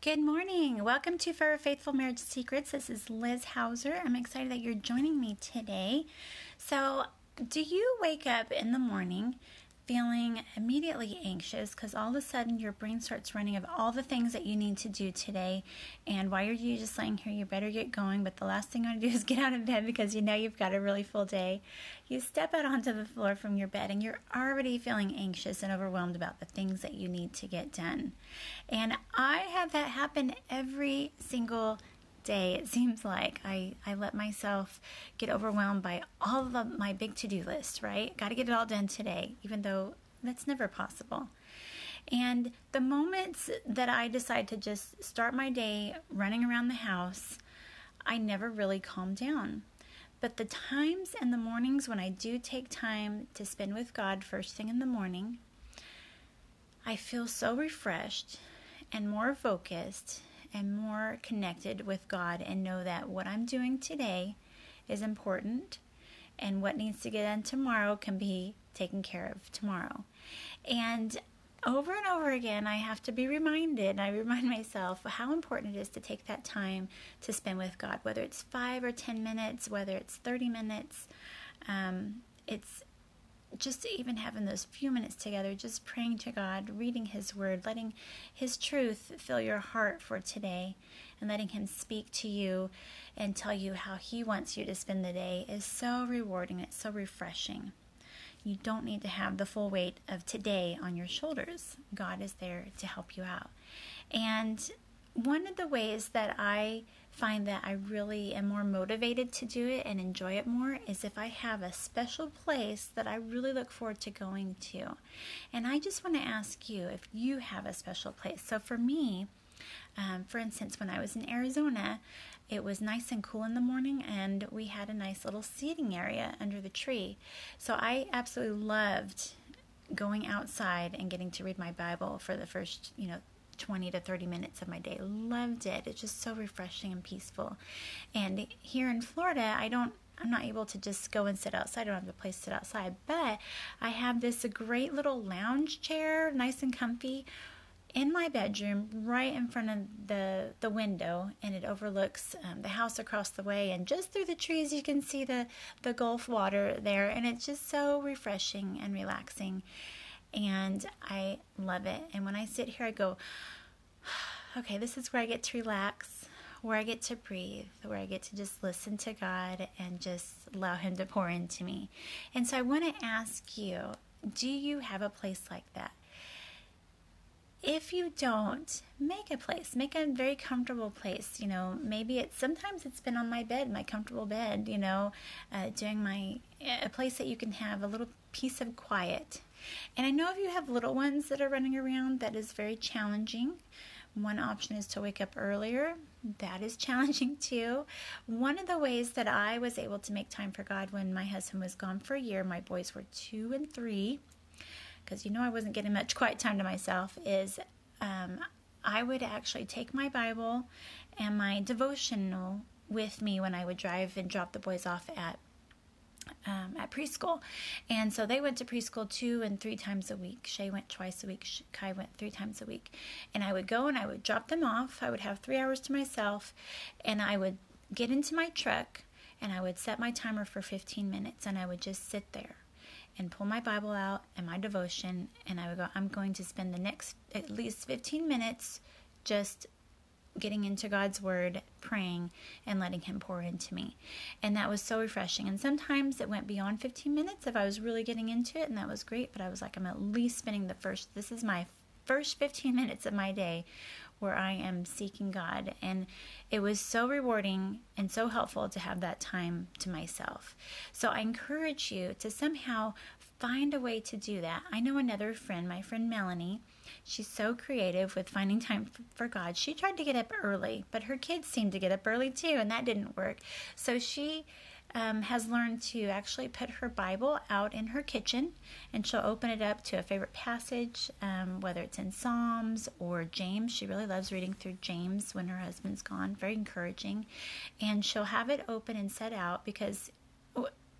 Good morning. Welcome to For Faithful Marriage Secrets. This is Liz Hauser. I'm excited that you're joining me today. So, do you wake up in the morning feeling immediately anxious because all of a sudden your brain starts running of all the things that you need to do today. And why are you just laying here? You better get going. But the last thing you want to do is get out of bed because you know you've got a really full day. You step out onto the floor from your bed and you're already feeling anxious and overwhelmed about the things that you need to get done. And I have that happen every single day, it seems like I, I let myself get overwhelmed by all of my big to do list, right? Got to get it all done today, even though that's never possible. And the moments that I decide to just start my day running around the house, I never really calm down. But the times and the mornings when I do take time to spend with God first thing in the morning, I feel so refreshed and more focused and more connected with God and know that what I'm doing today is important and what needs to get done tomorrow can be taken care of tomorrow. And over and over again, I have to be reminded, I remind myself how important it is to take that time to spend with God, whether it's five or 10 minutes, whether it's 30 minutes. Um, it's just even having those few minutes together, just praying to God, reading His Word, letting His truth fill your heart for today, and letting Him speak to you and tell you how He wants you to spend the day is so rewarding. It's so refreshing. You don't need to have the full weight of today on your shoulders. God is there to help you out. And one of the ways that I find that I really am more motivated to do it and enjoy it more is if I have a special place that I really look forward to going to. And I just want to ask you if you have a special place. So for me, um, for instance, when I was in Arizona, it was nice and cool in the morning, and we had a nice little seating area under the tree. So I absolutely loved going outside and getting to read my Bible for the first, you know, 20 to 30 minutes of my day. Loved it. It's just so refreshing and peaceful. And here in Florida, I don't I'm not able to just go and sit outside. I don't have a place to sit outside, but I have this great little lounge chair, nice and comfy, in my bedroom, right in front of the the window, and it overlooks um, the house across the way. And just through the trees, you can see the the Gulf water there, and it's just so refreshing and relaxing and I love it. And when I sit here, I go, okay, this is where I get to relax, where I get to breathe, where I get to just listen to God and just allow Him to pour into me. And so I want to ask you do you have a place like that? If you don't, make a place, make a very comfortable place. You know, maybe it's sometimes it's been on my bed, my comfortable bed, you know, uh, doing my, a place that you can have a little piece of quiet and I know if you have little ones that are running around, that is very challenging. One option is to wake up earlier. That is challenging too. One of the ways that I was able to make time for God when my husband was gone for a year, my boys were two and three, because you know I wasn't getting much quiet time to myself, is um, I would actually take my Bible and my devotional with me when I would drive and drop the boys off at um, at preschool. And so they went to preschool two and three times a week. Shay went twice a week. Kai went three times a week. And I would go and I would drop them off. I would have three hours to myself. And I would get into my truck and I would set my timer for 15 minutes and I would just sit there and pull my Bible out and my devotion. And I would go, I'm going to spend the next at least 15 minutes just getting into God's Word, praying, and letting Him pour into me. And that was so refreshing. And sometimes it went beyond 15 minutes if I was really getting into it, and that was great. But I was like, I'm at least spending the first, this is my first 15 minutes of my day where I am seeking God. And it was so rewarding and so helpful to have that time to myself. So I encourage you to somehow find a way to do that. I know another friend, my friend Melanie, She's so creative with finding time for God. She tried to get up early, but her kids seemed to get up early too, and that didn't work. So she um, has learned to actually put her Bible out in her kitchen and she'll open it up to a favorite passage, um, whether it's in Psalms or James. She really loves reading through James when her husband's gone, very encouraging. And she'll have it open and set out because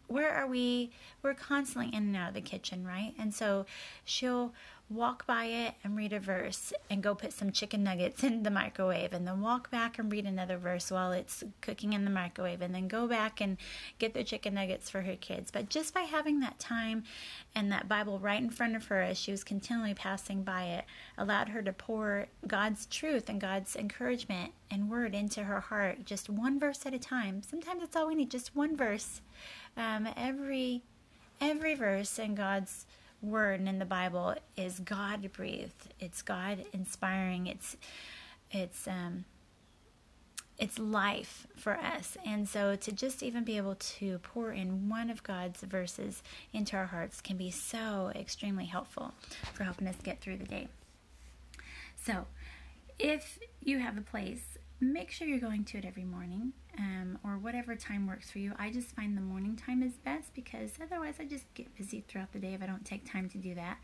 where are we? We're constantly in and out of the kitchen, right? And so she'll walk by it and read a verse and go put some chicken nuggets in the microwave and then walk back and read another verse while it's cooking in the microwave and then go back and get the chicken nuggets for her kids. But just by having that time and that Bible right in front of her as she was continually passing by it allowed her to pour God's truth and God's encouragement and word into her heart just one verse at a time. Sometimes that's all we need, just one verse. Um, every every verse in God's word and in the Bible is God breathed. It's God inspiring. It's it's um it's life for us. And so to just even be able to pour in one of God's verses into our hearts can be so extremely helpful for helping us get through the day. So, if you have a place make sure you're going to it every morning um, or whatever time works for you. I just find the morning time is best because otherwise I just get busy throughout the day if I don't take time to do that.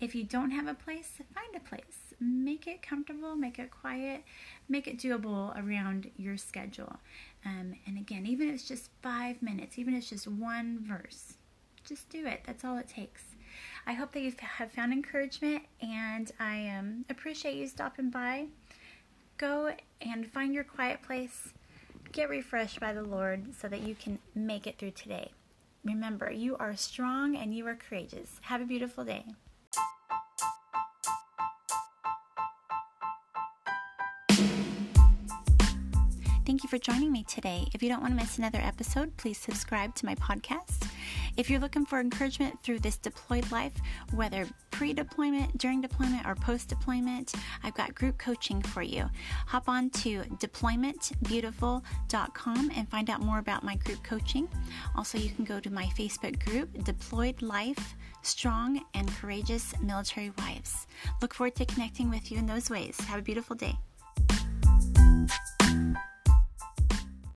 If you don't have a place, find a place. Make it comfortable, make it quiet, make it doable around your schedule. Um, and again, even if it's just five minutes, even if it's just one verse, just do it. That's all it takes. I hope that you have found encouragement and I um, appreciate you stopping by go and find your quiet place. Get refreshed by the Lord so that you can make it through today. Remember, you are strong and you are courageous. Have a beautiful day. Thank you for joining me today. If you don't want to miss another episode, please subscribe to my podcast. If you're looking for encouragement through this deployed life, whether pre deployment, during deployment, or post deployment, I've got group coaching for you. Hop on to deploymentbeautiful.com and find out more about my group coaching. Also, you can go to my Facebook group, Deployed Life Strong and Courageous Military Wives. Look forward to connecting with you in those ways. Have a beautiful day.